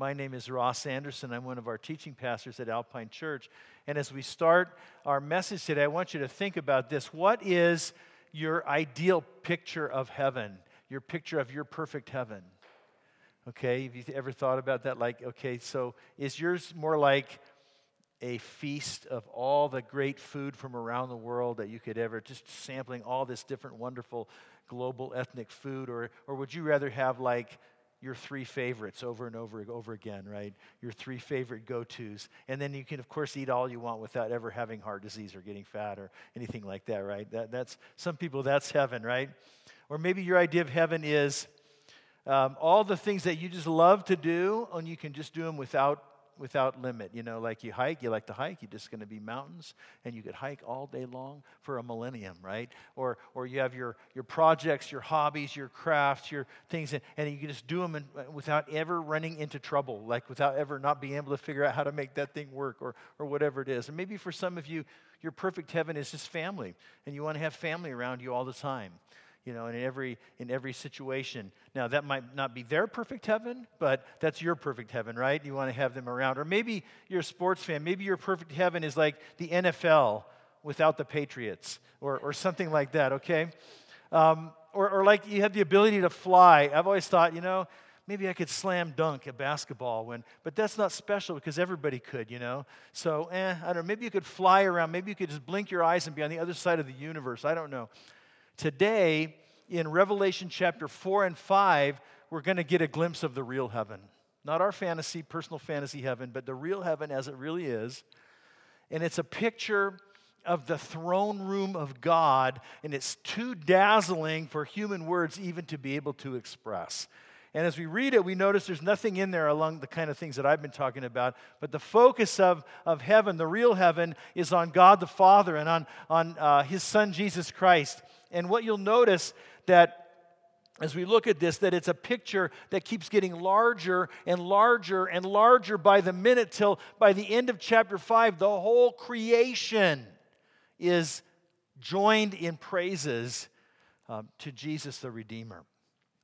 My name is Ross Anderson. I'm one of our teaching pastors at Alpine Church. And as we start our message today, I want you to think about this. What is your ideal picture of heaven? Your picture of your perfect heaven? Okay, have you ever thought about that? Like, okay, so is yours more like a feast of all the great food from around the world that you could ever, just sampling all this different wonderful global ethnic food? Or, or would you rather have like your three favorites over and over and over again, right? Your three favorite go-tos. And then you can of course eat all you want without ever having heart disease or getting fat or anything like that, right? That, that's some people that's heaven, right? Or maybe your idea of heaven is um, all the things that you just love to do, and you can just do them without without limit. You know, like you hike, you like to hike, you're just going to be mountains, and you could hike all day long for a millennium, right? Or, or you have your, your projects, your hobbies, your crafts, your things, and, and you can just do them in, uh, without ever running into trouble, like without ever not being able to figure out how to make that thing work or, or whatever it is. And maybe for some of you, your perfect heaven is just family, and you want to have family around you all the time you know, in every in every situation. Now that might not be their perfect heaven, but that's your perfect heaven, right? You want to have them around. Or maybe you're a sports fan. Maybe your perfect heaven is like the NFL without the Patriots, or or something like that. Okay, um, or or like you have the ability to fly. I've always thought, you know. Maybe I could slam dunk a basketball when, but that's not special because everybody could, you know. So, eh, I don't know. Maybe you could fly around. Maybe you could just blink your eyes and be on the other side of the universe. I don't know. Today, in Revelation chapter 4 and 5, we're going to get a glimpse of the real heaven. Not our fantasy, personal fantasy heaven, but the real heaven as it really is. And it's a picture of the throne room of God, and it's too dazzling for human words even to be able to express. And as we read it, we notice there's nothing in there along the kind of things that I've been talking about. But the focus of, of heaven, the real heaven, is on God the Father and on, on uh, His Son Jesus Christ. And what you'll notice that as we look at this, that it's a picture that keeps getting larger and larger and larger by the minute till by the end of chapter 5, the whole creation is joined in praises um, to Jesus the Redeemer.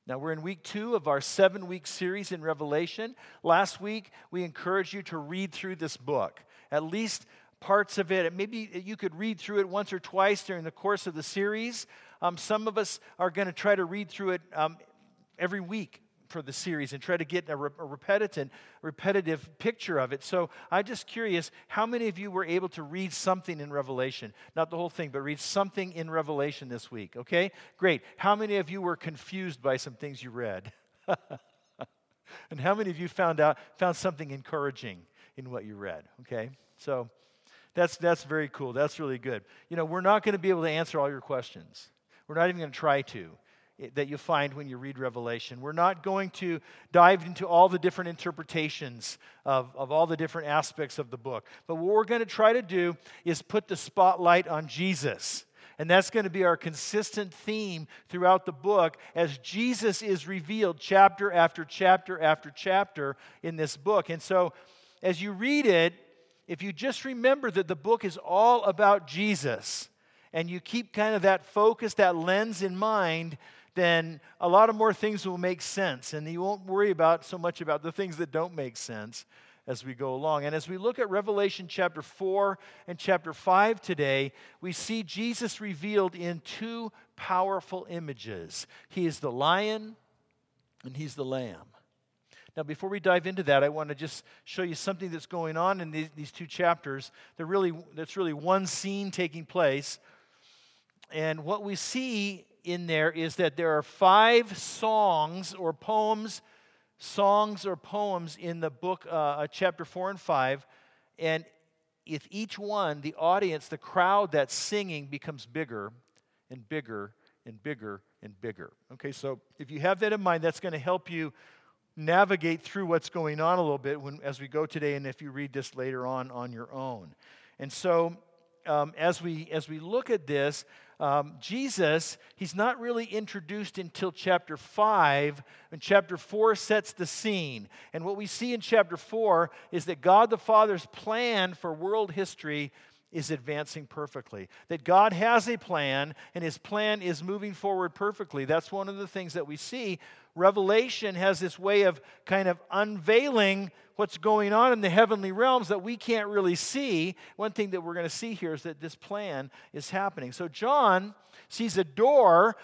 Now, we're in week two of our seven week series in Revelation. Last week, we encouraged you to read through this book, at least parts of it. Maybe you could read through it once or twice during the course of the series. Um, some of us are going to try to read through it um, every week for the series and try to get a, re- a, repetitive, repetitive picture of it. So I'm just curious how many of you were able to read something in Revelation? Not the whole thing, but read something in Revelation this week, okay? Great. How many of you were confused by some things you read? and how many of you found out found something encouraging in what you read, okay? So that's that's very cool. That's really good. You know, we're not going to be able to answer all your questions. We're not even going to try to, that you find when you read Revelation. We're not going to dive into all the different interpretations of, of all the different aspects of the book. But what we're going to try to do is put the spotlight on Jesus. And that's going to be our consistent theme throughout the book as Jesus is revealed chapter after chapter after chapter in this book. And so, as you read it, if you just remember that the book is all about Jesus, and you keep kind of that focus, that lens in mind, then a lot of more things will make sense. And you won't worry about so much about the things that don't make sense as we go along. And as we look at Revelation chapter 4 and chapter 5 today, we see Jesus revealed in two powerful images He is the lion and He's the lamb. Now, before we dive into that, I want to just show you something that's going on in these, these two chapters. They're really, that's really one scene taking place and what we see in there is that there are five songs or poems, songs or poems in the book, uh, uh, chapter 4 and 5. And if each one, the audience, the crowd that's singing becomes bigger and bigger and bigger and bigger. Okay, so if you have that in mind, that's going to help you navigate through what's going on a little bit when, as we go today, and if you read this later on on your own. And so, um, as we as we look at this, um, Jesus, he's not really introduced until chapter 5, and chapter 4 sets the scene. And what we see in chapter 4 is that God the Father's plan for world history is advancing perfectly. That God has a plan and his plan is moving forward perfectly. That's one of the things that we see. Revelation has this way of kind of unveiling what's going on in the heavenly realms that we can't really see. One thing that we're going to see here is that this plan is happening. So John sees a door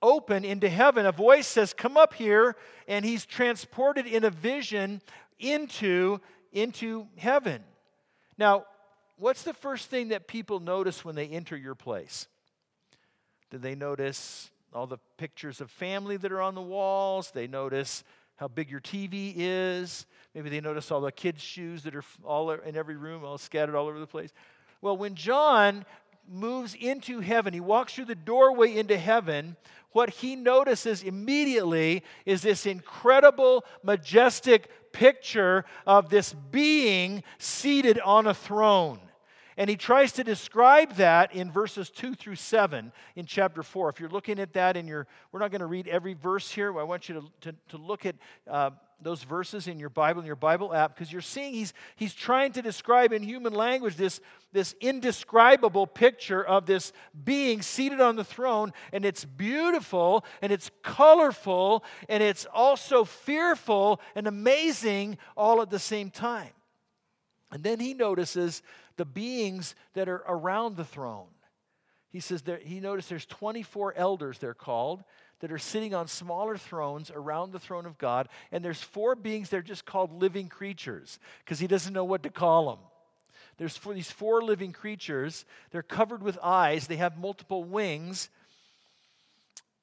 open into heaven. A voice says, Come up here. And he's transported in a vision into, into heaven. Now, what's the first thing that people notice when they enter your place? Do they notice all the pictures of family that are on the walls? They notice how big your TV is. Maybe they notice all the kids' shoes that are all in every room, all scattered all over the place. Well, when John moves into heaven, he walks through the doorway into heaven, what he notices immediately is this incredible, majestic picture of this being seated on a throne. And he tries to describe that in verses 2 through 7 in chapter 4. If you're looking at that in your, we're not going to read every verse here. I want you to, to, to look at uh, those verses in your Bible, in your Bible app, because you're seeing he's, he's trying to describe in human language this, this indescribable picture of this being seated on the throne. And it's beautiful and it's colorful and it's also fearful and amazing all at the same time. And then he notices the beings that are around the throne. He says there, he noticed there's 24 elders, they're called, that are sitting on smaller thrones around the throne of God. And there's four beings, they're just called living creatures because he doesn't know what to call them. There's four, these four living creatures. They're covered with eyes, they have multiple wings.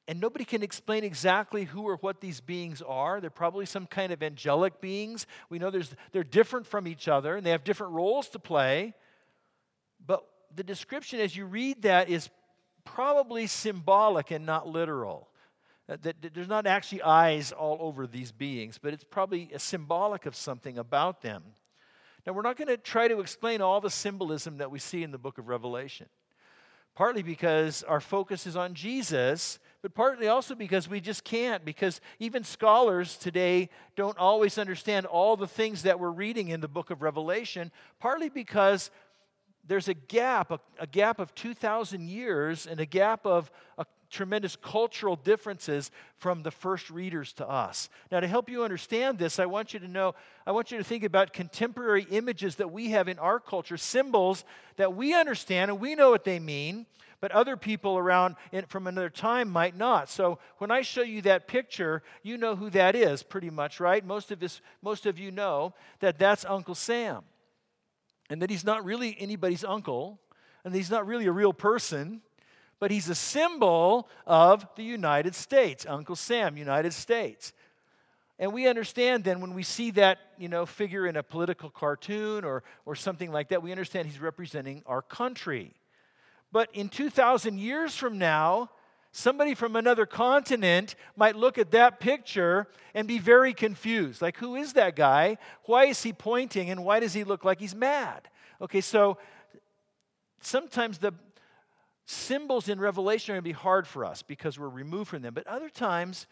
And nobody can explain exactly who or what these beings are. They're probably some kind of angelic beings. We know there's, they're different from each other and they have different roles to play. The description, as you read that, is probably symbolic and not literal. That, that there's not actually eyes all over these beings, but it's probably symbolic of something about them. Now, we're not going to try to explain all the symbolism that we see in the book of Revelation, partly because our focus is on Jesus, but partly also because we just can't, because even scholars today don't always understand all the things that we're reading in the book of Revelation, partly because there's a gap, a, a gap of 2,000 years, and a gap of a tremendous cultural differences from the first readers to us. Now, to help you understand this, I want you to know, I want you to think about contemporary images that we have in our culture, symbols that we understand and we know what they mean, but other people around from another time might not. So when I show you that picture, you know who that is pretty much, right? Most of, this, most of you know that that's Uncle Sam and that he's not really anybody's uncle, and he's not really a real person, but he's a symbol of the United States, Uncle Sam, United States. And we understand then when we see that, you know, figure in a political cartoon or, or something like that, we understand he's representing our country. But in 2,000 years from now, somebody from another continent might look at that picture and be very confused. Like, who is that guy? Why is he pointing? And why does he look like he's mad? Okay, so sometimes the symbols in Revelation are going to be hard for us because we're removed from them. But other times,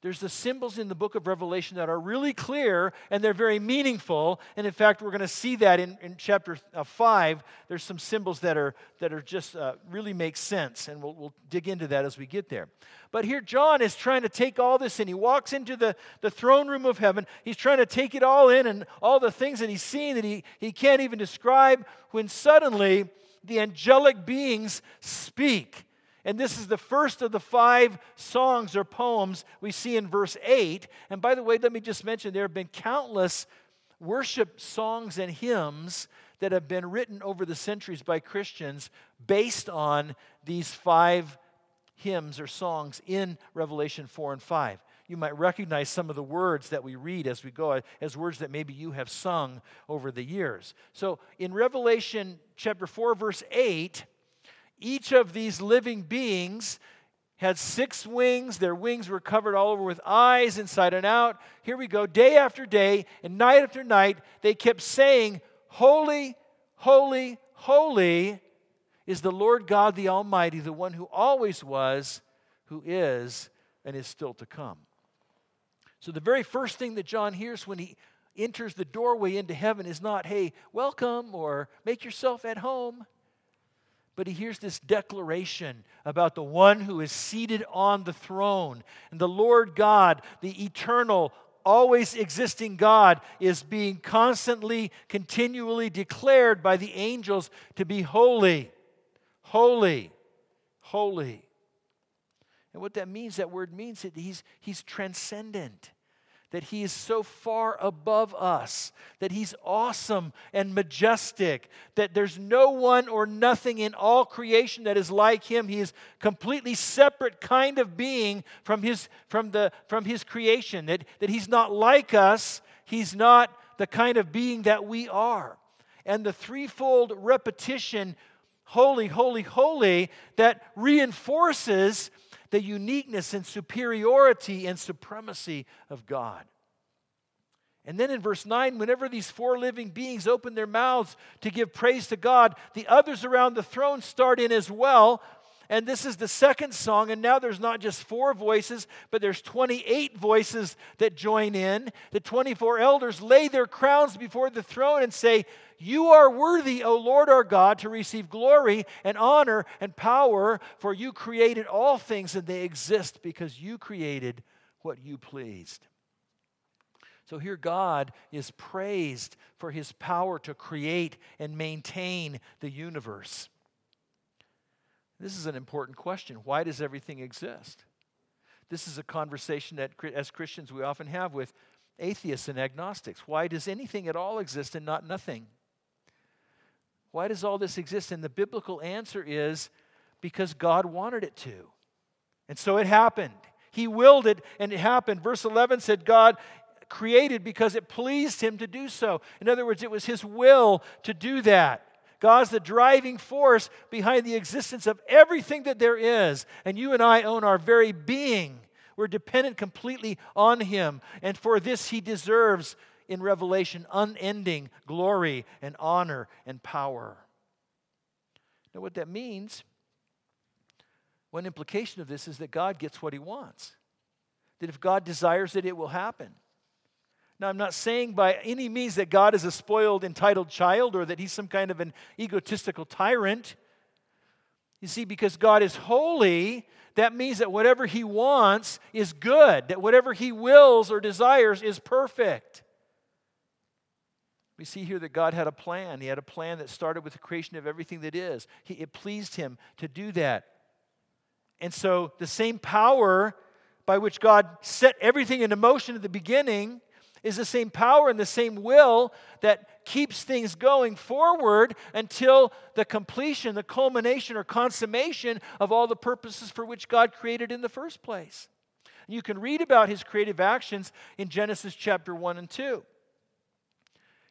there's the symbols in the book of Revelation that are really clear and they're very meaningful. And in fact, we're going to see that in, in chapter uh, 5. There's some symbols that are, that are just uh, really make sense. And we'll, we'll dig into that as we get there. But here, John is trying to take all this in. He walks into the, the throne room of heaven. He's trying to take it all in and all the things that he's seen that he, he can't even describe when suddenly the angelic beings speak. And this is the first of the five songs or poems we see in verse 8. And by the way, let me just mention there have been countless worship songs and hymns that have been written over the centuries by Christians based on these five hymns or songs in Revelation 4 and 5. You might recognize some of the words that we read as we go as words that maybe you have sung over the years. So in Revelation chapter 4, verse 8, each of these living beings had six wings. Their wings were covered all over with eyes, inside and out. Here we go. Day after day and night after night, they kept saying, Holy, holy, holy is the Lord God the Almighty, the one who always was, who is, and is still to come. So, the very first thing that John hears when he enters the doorway into heaven is not, hey, welcome or make yourself at home. But he hears this declaration about the one who is seated on the throne. And the Lord God, the eternal, always existing God, is being constantly, continually declared by the angels to be holy, holy, holy. And what that means, that word means that he's, he's transcendent that He is so far above us, that He's awesome and majestic, that there's no one or nothing in all creation that is like Him. He is completely separate kind of being from His, from the, from his creation, that, that He's not like us, He's not the kind of being that we are. And the threefold repetition, holy, holy, holy, that reinforces the uniqueness and superiority and supremacy of God. And then in verse 9, whenever these four living beings open their mouths to give praise to God, the others around the throne start in as well. And this is the second song, and now there's not just four voices, but there's 28 voices that join in. The 24 elders lay their crowns before the throne and say, you are worthy, O Lord our God, to receive glory and honor and power, for you created all things and they exist because you created what you pleased. So here God is praised for his power to create and maintain the universe. This is an important question. Why does everything exist? This is a conversation that, as Christians, we often have with atheists and agnostics. Why does anything at all exist and not nothing? Why does all this exist? And the biblical answer is because God wanted it to. And so it happened. He willed it and it happened. Verse 11 said, God created because it pleased him to do so. In other words, it was his will to do that. God's the driving force behind the existence of everything that there is. And you and I own our very being. We're dependent completely on him. And for this, he deserves in Revelation unending glory and honor and power. Now, what that means, one implication of this is that God gets what he wants. That if God desires it, it will happen. Now, I'm not saying by any means that God is a spoiled, entitled child or that he's some kind of an egotistical tyrant. You see, because God is holy, that means that whatever he wants is good, that whatever he wills or desires is perfect. We see here that God had a plan. He had a plan that started with the creation of everything that is. He, it pleased him to do that. And so, the same power by which God set everything into motion at the beginning is the same power and the same will that keeps things going forward until the completion, the culmination, or consummation of all the purposes for which God created in the first place. You can read about his creative actions in Genesis chapter 1 and 2.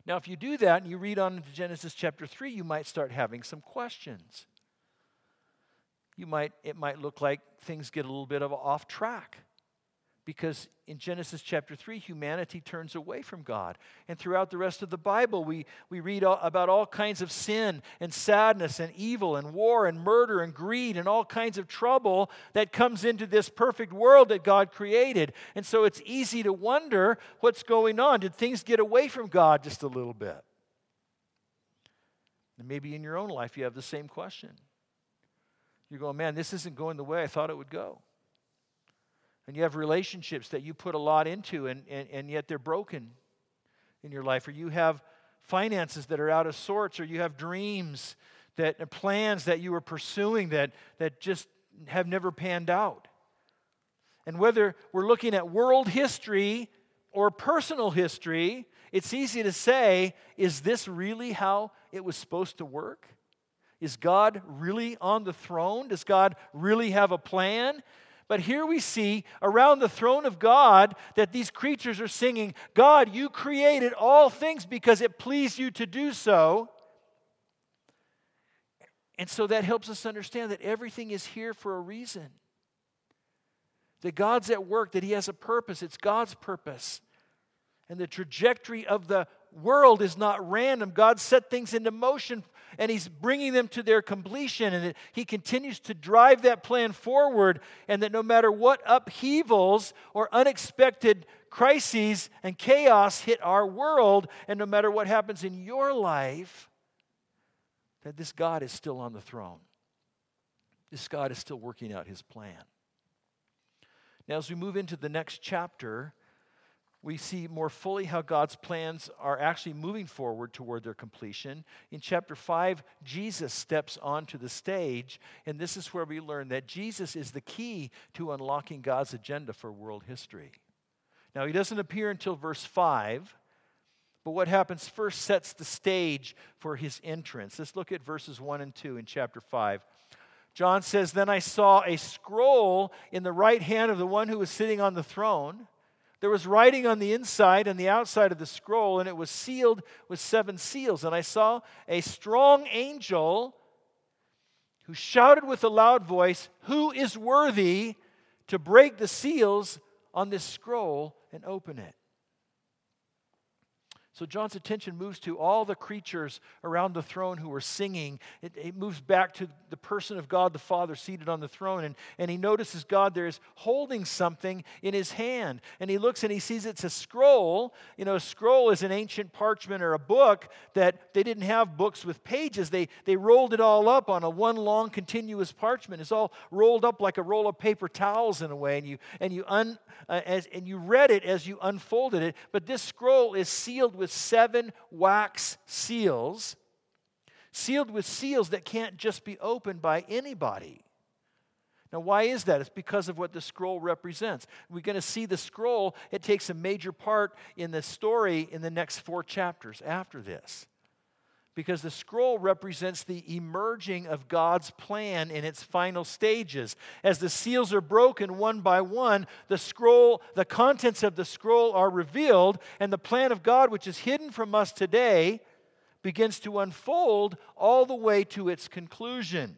Now, if you do that and you read on into Genesis chapter 3, you might start having some questions. You might, it might look like things get a little bit of off track because in Genesis chapter 3, humanity turns away from God. And throughout the rest of the Bible, we, we read all, about all kinds of sin and sadness and evil and war and murder and greed and all kinds of trouble that comes into this perfect world that God created. And so it's easy to wonder what's going on. Did things get away from God just a little bit? And maybe in your own life, you have the same question. You're going, man, this isn't going the way I thought it would go and you have relationships that you put a lot into and, and, and yet they're broken in your life or you have finances that are out of sorts or you have dreams that plans that you were pursuing that, that just have never panned out. And whether we're looking at world history or personal history it's easy to say is this really how it was supposed to work? Is god really on the throne? Does god really have a plan but here we see around the throne of God that these creatures are singing, God, you created all things because it pleased you to do so. And so that helps us understand that everything is here for a reason. That God's at work, that He has a purpose. It's God's purpose. And the trajectory of the world is not random. God set things into motion and He's bringing them to their completion. And that He continues to drive that plan forward. And that no matter what upheavals or unexpected crises and chaos hit our world, and no matter what happens in your life, that this God is still on the throne. This God is still working out his plan. Now, as we move into the next chapter, we see more fully how God's plans are actually moving forward toward their completion. In chapter 5, Jesus steps onto the stage, and this is where we learn that Jesus is the key to unlocking God's agenda for world history. Now, he doesn't appear until verse 5, but what happens first sets the stage for his entrance. Let's look at verses 1 and 2 in chapter 5. John says, Then I saw a scroll in the right hand of the one who was sitting on the throne. There was writing on the inside and the outside of the scroll, and it was sealed with seven seals. And I saw a strong angel who shouted with a loud voice, Who is worthy to break the seals on this scroll and open it? So John's attention moves to all the creatures around the throne who are singing. It, it, moves back to the person of God the Father seated on the throne. And, and he notices God there is holding something in his hand. And he looks and he sees it's a scroll. You know, a scroll is an ancient parchment or a book that they didn't have books with pages. They, they rolled it all up on a one long continuous parchment. It's all rolled up like a roll of paper towels in a way. And you, and you, un, uh, as, and you read it as you unfolded it. But this scroll is sealed with with seven wax seals, sealed with seals that can't just be opened by anybody. Now, why is that? It's because of what the scroll represents. We're going to see the scroll, it takes a major part in the story in the next four chapters after this because the scroll represents the emerging of God's plan in its final stages. As the seals are broken one by one, the scroll, the contents of the scroll are revealed, and the plan of God, which is hidden from us today, begins to unfold all the way to its conclusion.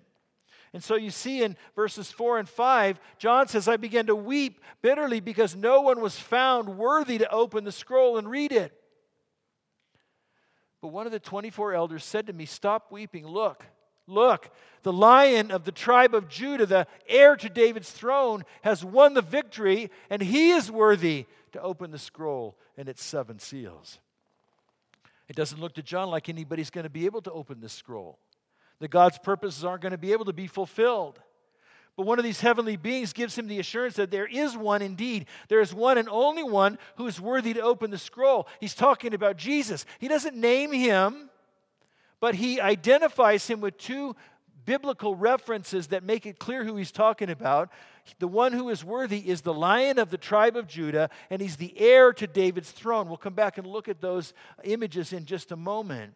And so you see in verses 4 and 5, John says, I began to weep bitterly because no one was found worthy to open the scroll and read it. But one of the 24 elders said to me, Stop weeping. Look, look, the lion of the tribe of Judah, the heir to David's throne, has won the victory, and he is worthy to open the scroll and its seven seals. It doesn't look to John like anybody's going to be able to open this scroll. That God's purposes aren't going to be able to be fulfilled. But one of these heavenly beings gives him the assurance that there is one indeed. There is one and only one who is worthy to open the scroll. He's talking about Jesus. He doesn't name him, but he identifies him with two biblical references that make it clear who he's talking about. The one who is worthy is the lion of the tribe of Judah, and he's the heir to David's throne. We'll come back and look at those images in just a moment.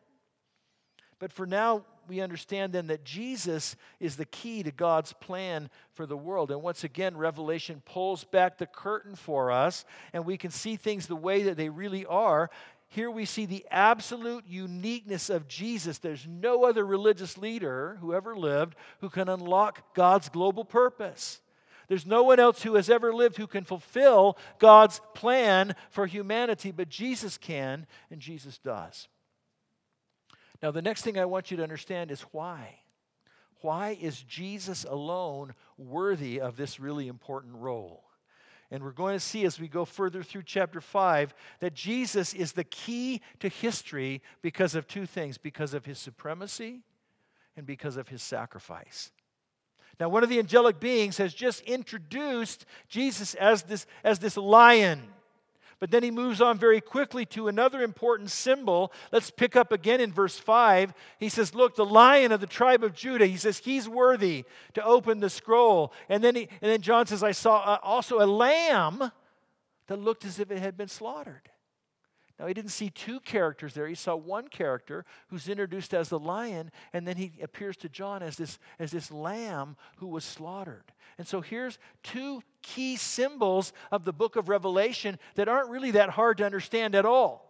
But for now, we understand then that Jesus is the key to God's plan for the world. And once again, Revelation pulls back the curtain for us, and we can see things the way that they really are. Here we see the absolute uniqueness of Jesus. There's no other religious leader who ever lived who can unlock God's global purpose. There's no one else who has ever lived who can fulfill God's plan for humanity, but Jesus can, and Jesus does. Now, the next thing I want you to understand is why. Why is Jesus alone worthy of this really important role? And we're going to see as we go further through chapter 5 that Jesus is the key to history because of two things because of his supremacy and because of his sacrifice. Now, one of the angelic beings has just introduced Jesus as this, as this lion but then he moves on very quickly to another important symbol. Let's pick up again in verse 5. He says, Look, the lion of the tribe of Judah, he says, he's worthy to open the scroll. And then, he, and then John says, I saw uh, also a lamb that looked as if it had been slaughtered. Now, he didn't see two characters there. He saw one character who's introduced as the lion, and then he appears to John as this, as this lamb who was slaughtered. And so here's two key symbols of the book of Revelation that aren't really that hard to understand at all.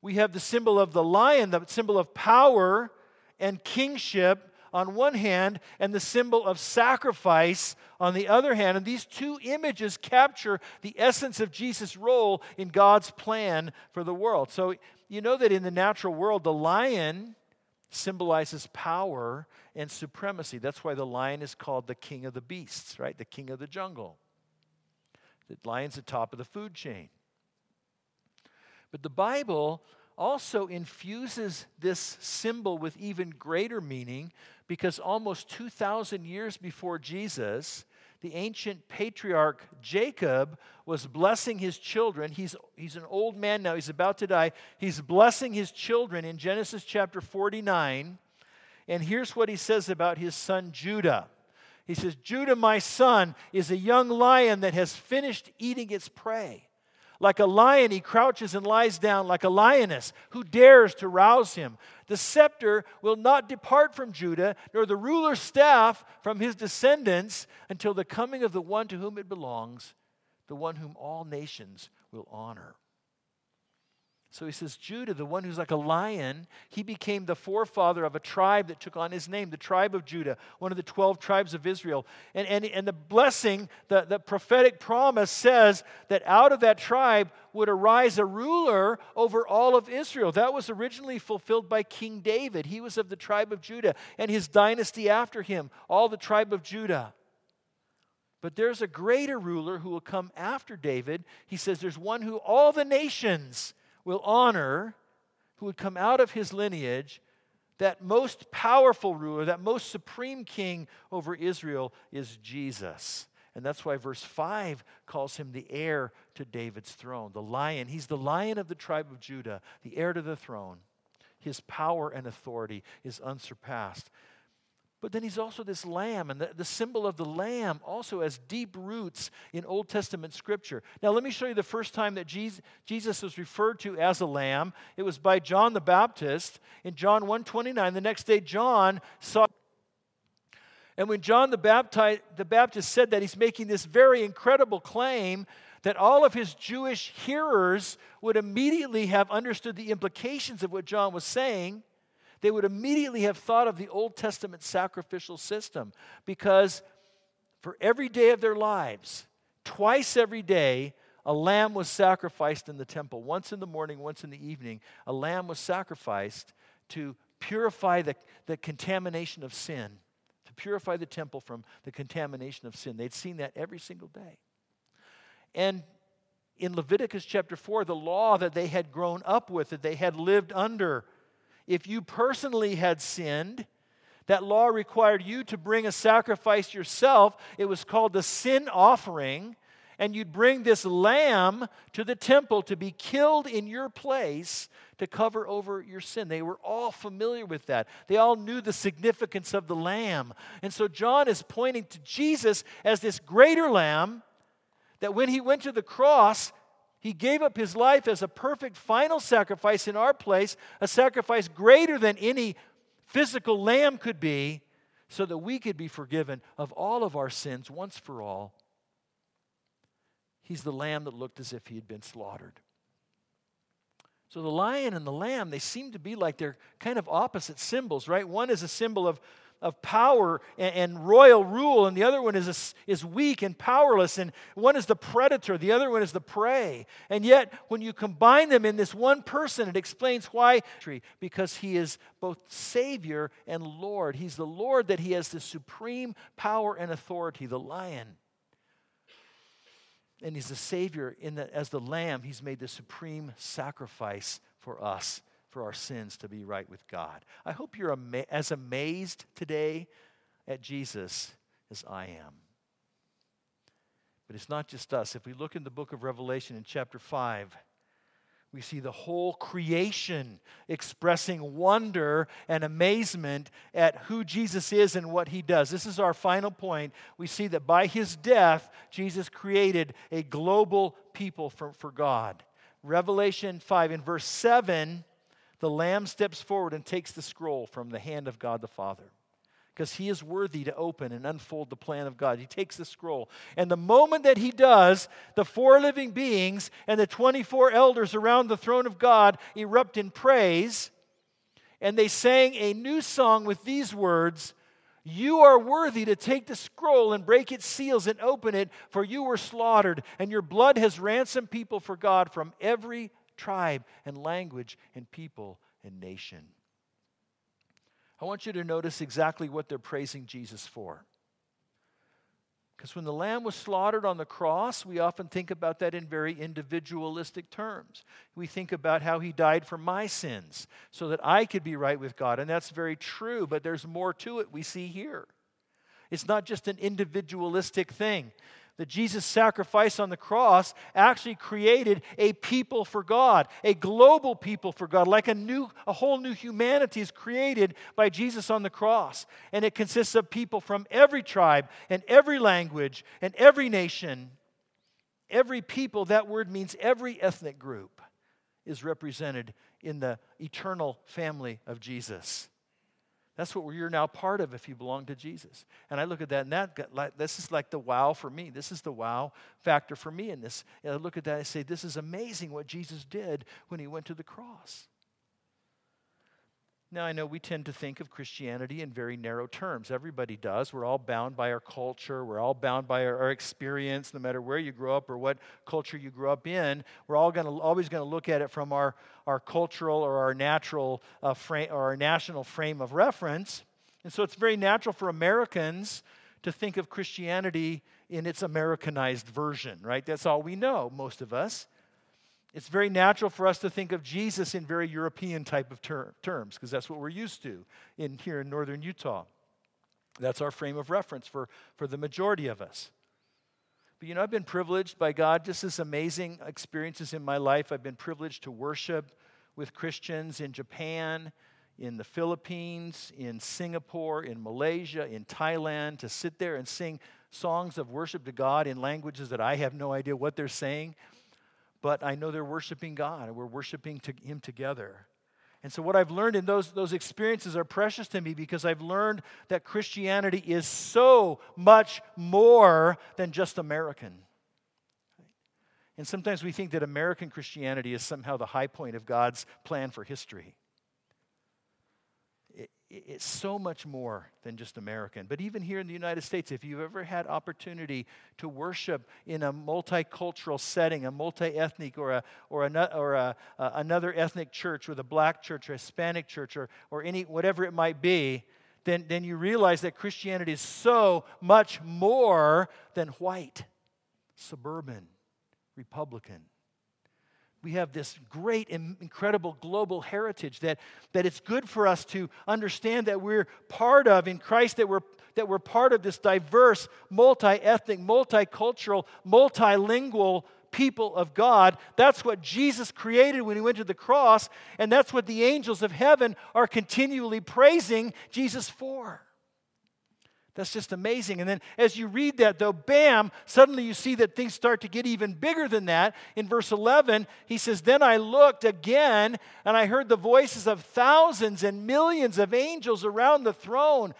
We have the symbol of the lion, the symbol of power and kingship on one hand and the symbol of sacrifice on the other hand. And these two images capture the essence of Jesus' role in God's plan for the world. So you know that in the natural world, the lion symbolizes power and supremacy. That's why the lion is called the king of the beasts, right? The king of the jungle. The lion's the top of the food chain. But the Bible also infuses this symbol with even greater meaning because almost 2,000 years before Jesus, the ancient patriarch Jacob was blessing his children. He's, he's an old man now, he's about to die. He's blessing his children in Genesis chapter 49. And here's what he says about his son Judah. He says, Judah, my son, is a young lion that has finished eating its prey. Like a lion, he crouches and lies down like a lioness. Who dares to rouse him? The scepter will not depart from Judah, nor the ruler's staff from his descendants until the coming of the one to whom it belongs, the one whom all nations will honor. So he says, Judah, the one who's like a lion, he became the forefather of a tribe that took on his name, the tribe of Judah, one of the 12 tribes of Israel. And, and, and the blessing, the, the prophetic promise says that out of that tribe would arise a ruler over all of Israel. That was originally fulfilled by King David. He was of the tribe of Judah, and his dynasty after him, all the tribe of Judah. But there's a greater ruler who will come after David. He says, There's one who all the nations will honor, who would come out of his lineage, that most powerful ruler, that most supreme king over Israel is Jesus. And that's why verse 5 calls him the heir to David's throne, the lion. He's the lion of the tribe of Judah, the heir to the throne. His power and authority is unsurpassed. But then he's also this lamb, and the, the symbol of the lamb also has deep roots in Old Testament scripture. Now, let me show you the first time that Jesus, Jesus was referred to as a lamb. It was by John the Baptist in John 1:29. The next day, John saw. And when John the Baptist, the Baptist said that, he's making this very incredible claim that all of his Jewish hearers would immediately have understood the implications of what John was saying they would immediately have thought of the Old Testament sacrificial system because for every day of their lives, twice every day, a lamb was sacrificed in the temple. Once in the morning, once in the evening, a lamb was sacrificed to purify the, the contamination of sin, to purify the temple from the contamination of sin. They'd seen that every single day. And in Leviticus chapter 4, the law that they had grown up with, that they had lived under, if you personally had sinned, that law required you to bring a sacrifice yourself. It was called the sin offering. And you'd bring this lamb to the temple to be killed in your place to cover over your sin. They were all familiar with that. They all knew the significance of the lamb. And so John is pointing to Jesus as this greater lamb that when he went to the cross, he gave up his life as a perfect final sacrifice in our place, a sacrifice greater than any physical lamb could be, so that we could be forgiven of all of our sins once for all. He's the lamb that looked as if he had been slaughtered. So the lion and the lamb, they seem to be like they're kind of opposite symbols, right? One is a symbol of of power and, and royal rule, and the other one is, is weak and powerless, and one is the predator, the other one is the prey. And yet, when you combine them in this one person, it explains why, because he is both Savior and Lord. He's the Lord that he has the supreme power and authority, the lion. And he's the Savior in that as the Lamb, he's made the supreme sacrifice for us for our sins to be right with God. I hope you're ama- as amazed today at Jesus as I am. But it's not just us. If we look in the book of Revelation in chapter 5, we see the whole creation expressing wonder and amazement at who Jesus is and what he does. This is our final point. We see that by his death, Jesus created a global people for, for God. Revelation 5, in verse 7, the Lamb steps forward and takes the scroll from the hand of God the Father because he is worthy to open and unfold the plan of God. He takes the scroll. And the moment that he does, the four living beings and the 24 elders around the throne of God erupt in praise. And they sang a new song with these words You are worthy to take the scroll and break its seals and open it, for you were slaughtered, and your blood has ransomed people for God from every tribe and language and people and nation. I want you to notice exactly what they're praising Jesus for. Because when the lamb was slaughtered on the cross, we often think about that in very individualistic terms. We think about how he died for my sins so that I could be right with God. And that's very true, but there's more to it we see here. It's not just an individualistic thing that Jesus' sacrifice on the cross actually created a people for God, a global people for God, like a new, a whole new humanity is created by Jesus on the cross. And it consists of people from every tribe and every language and every nation. Every people, that word means every ethnic group, is represented in the eternal family of Jesus. That's what you're now part of if you belong to Jesus. And I look at that, and that this is like the wow for me. This is the wow factor for me in this. And I look at that and I say, this is amazing what Jesus did when he went to the cross. Now, I know we tend to think of Christianity in very narrow terms. Everybody does. We're all bound by our culture. We're all bound by our, our experience, no matter where you grow up or what culture you grew up in. We're all to always going to look at it from our, our cultural or our natural uh, frame or our national frame of reference. And so it's very natural for Americans to think of Christianity in its Americanized version, right? That's all we know, most of us. It's very natural for us to think of Jesus in very European type of ter- terms because that's what we're used to in here in northern Utah. That's our frame of reference for, for the majority of us. But you know, I've been privileged by God, just this amazing experiences in my life. I've been privileged to worship with Christians in Japan, in the Philippines, in Singapore, in Malaysia, in Thailand, to sit there and sing songs of worship to God in languages that I have no idea what they're saying but I know they're worshiping God and we're worshiping to Him together. And so, what I've learned in those, those experiences are precious to me because I've learned that Christianity is so much more than just American. And sometimes we think that American Christianity is somehow the high point of God's plan for history it's so much more than just American. But even here in the United States, if you've ever had opportunity to worship in a multicultural setting, a multi-ethnic or, a, or, a, or a, another ethnic church with a black church or a Hispanic church or, or any, whatever it might be, then, then you realize that Christianity is so much more than white, suburban, Republican we have this great incredible global heritage that, that it's good for us to understand that we're part of in Christ, that we're, that we're part of this diverse, multi ethnic, multicultural, multilingual people of God. That's what Jesus created when he went to the cross, and that's what the angels of heaven are continually praising Jesus for. That's just amazing. And then as you read that, though, bam, suddenly you see that things start to get even bigger than that. In verse 11, he says, Then I looked again, and I heard the voices of thousands and millions of angels around the throne,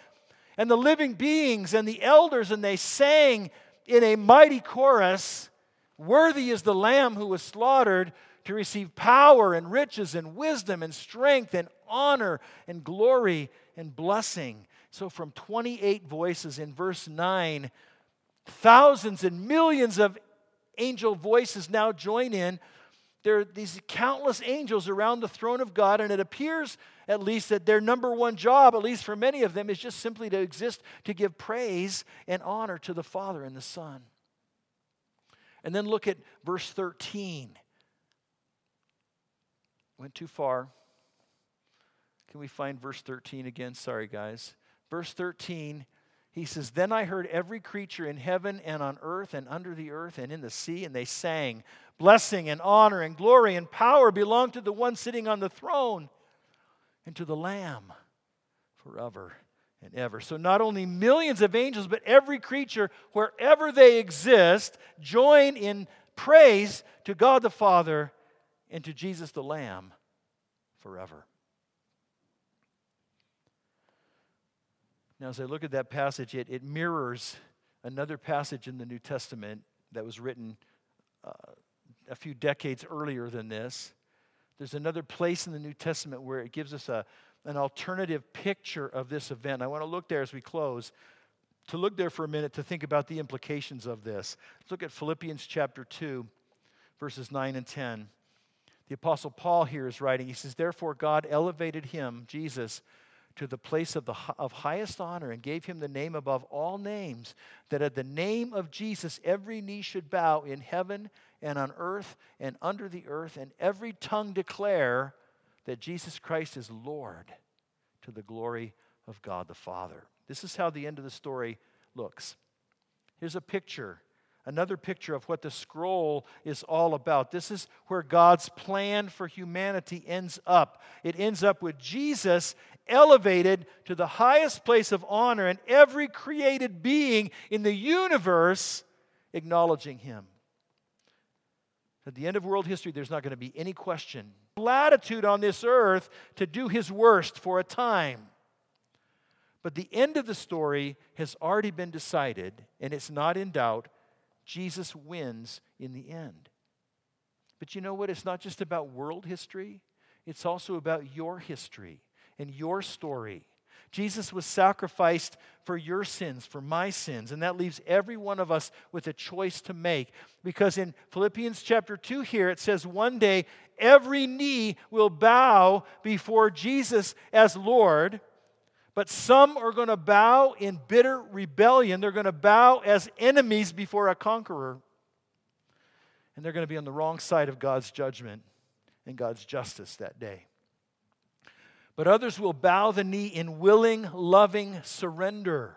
and the living beings and the elders, and they sang in a mighty chorus Worthy is the Lamb who was slaughtered to receive power and riches and wisdom and strength and honor and glory and blessing. So, from 28 voices in verse 9, thousands and millions of angel voices now join in. There are these countless angels around the throne of God, and it appears at least that their number one job, at least for many of them, is just simply to exist to give praise and honor to the Father and the Son. And then look at verse 13. Went too far. Can we find verse 13 again? Sorry, guys verse 13, he says, Then I heard every creature in heaven and on earth and under the earth and in the sea, and they sang, Blessing and honor and glory and power belong to the one sitting on the throne and to the Lamb forever and ever. So not only millions of angels, but every creature, wherever they exist, join in praise to God the Father and to Jesus the Lamb forever. Now, as I look at that passage, it, it mirrors another passage in the New Testament that was written uh, a few decades earlier than this. There's another place in the New Testament where it gives us a, an alternative picture of this event. I want to look there as we close, to look there for a minute to think about the implications of this. Let's look at Philippians chapter 2, verses 9 and 10. The Apostle Paul here is writing, he says, Therefore, God elevated him, Jesus, to the place of, the, of highest honor and gave him the name above all names, that at the name of Jesus every knee should bow in heaven and on earth and under the earth, and every tongue declare that Jesus Christ is Lord to the glory of God the Father. This is how the end of the story looks. Here's a picture another picture of what the scroll is all about. This is where God's plan for humanity ends up. It ends up with Jesus elevated to the highest place of honor, and every created being in the universe acknowledging him. At the end of world history, there's not going to be any question. Latitude on this earth to do his worst for a time. But the end of the story has already been decided, and it's not in doubt Jesus wins in the end. But you know what? It's not just about world history, it's also about your history and your story. Jesus was sacrificed for your sins, for my sins, and that leaves every one of us with a choice to make. Because in Philippians chapter 2 here, it says, One day every knee will bow before Jesus as Lord but some are going to bow in bitter rebellion. They're going to bow as enemies before a conqueror. And they're going to be on the wrong side of God's judgment and God's justice that day. But others will bow the knee in willing, loving surrender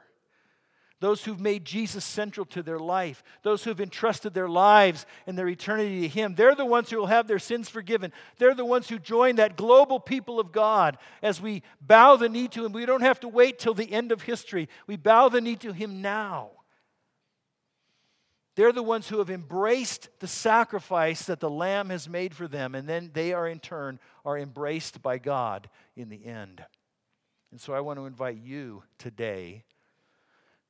those who've made Jesus central to their life, those who've entrusted their lives and their eternity to Him. They're the ones who will have their sins forgiven. They're the ones who join that global people of God as we bow the knee to Him. We don't have to wait till the end of history, we bow the knee to Him now. They're the ones who have embraced the sacrifice that the Lamb has made for them, and then they are in turn are embraced by God in the end. And so I want to invite you today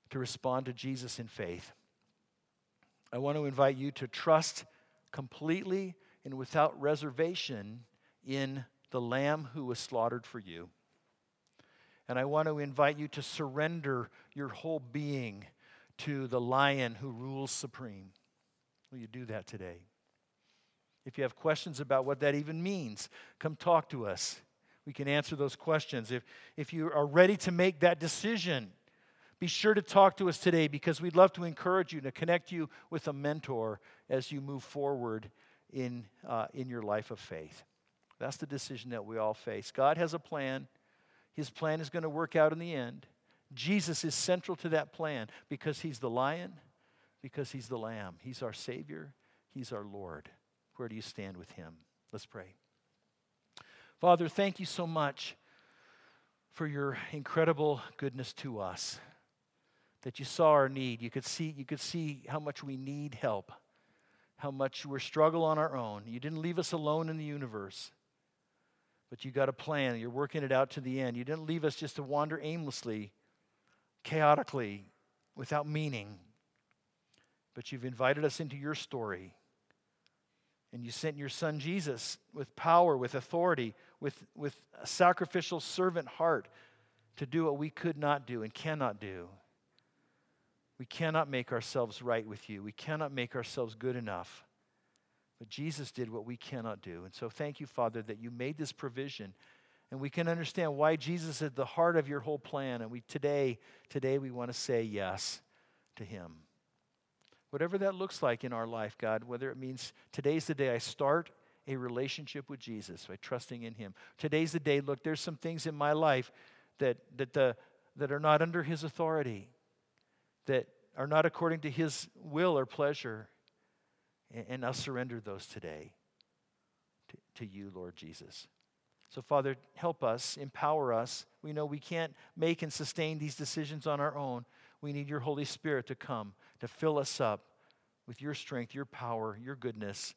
to respond to Jesus in faith. I want to invite you to trust completely and without reservation in the Lamb who was slaughtered for you. And I want to invite you to surrender your whole being to the lion who rules supreme. Will you do that today? If you have questions about what that even means, come talk to us. We can answer those questions. If, if you are ready to make that decision, be sure to talk to us today because we'd love to encourage you to connect you with a mentor as you move forward in, uh, in your life of faith. That's the decision that we all face. God has a plan, His plan is going to work out in the end. Jesus is central to that plan because He's the lion, because He's the lamb. He's our Savior, He's our Lord. Where do you stand with Him? Let's pray. Father, thank you so much for your incredible goodness to us that you saw our need. You could see, you could see how much we need help, how much we're struggle on our own. You didn't leave us alone in the universe, but you got a plan. You're working it out to the end. You didn't leave us just to wander aimlessly, chaotically, without meaning, but you've invited us into your story. And you sent your son Jesus with power, with authority, with, with a sacrificial servant heart to do what we could not do and cannot do. We cannot make ourselves right with you. We cannot make ourselves good enough. But Jesus did what we cannot do. And so thank you, Father, that you made this provision. And we can understand why Jesus is at the heart of your whole plan. And we today, today we want to say yes to him. Whatever that looks like in our life, God, whether it means today's the day I start a relationship with Jesus by trusting in him. Today's the day, look, there's some things in my life that, that, the, that are not under his authority that are not according to His will or pleasure. And I'll surrender those today to, to you, Lord Jesus. So, Father, help us, empower us. We know we can't make and sustain these decisions on our own. We need your Holy Spirit to come, to fill us up with your strength, your power, your goodness,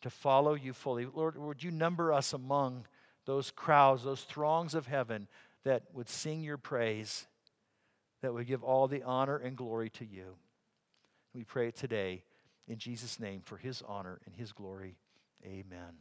to follow you fully. Lord, would you number us among those crowds, those throngs of heaven that would sing your praise that would give all the honor and glory to you. We pray it today in Jesus' name for his honor and his glory. Amen.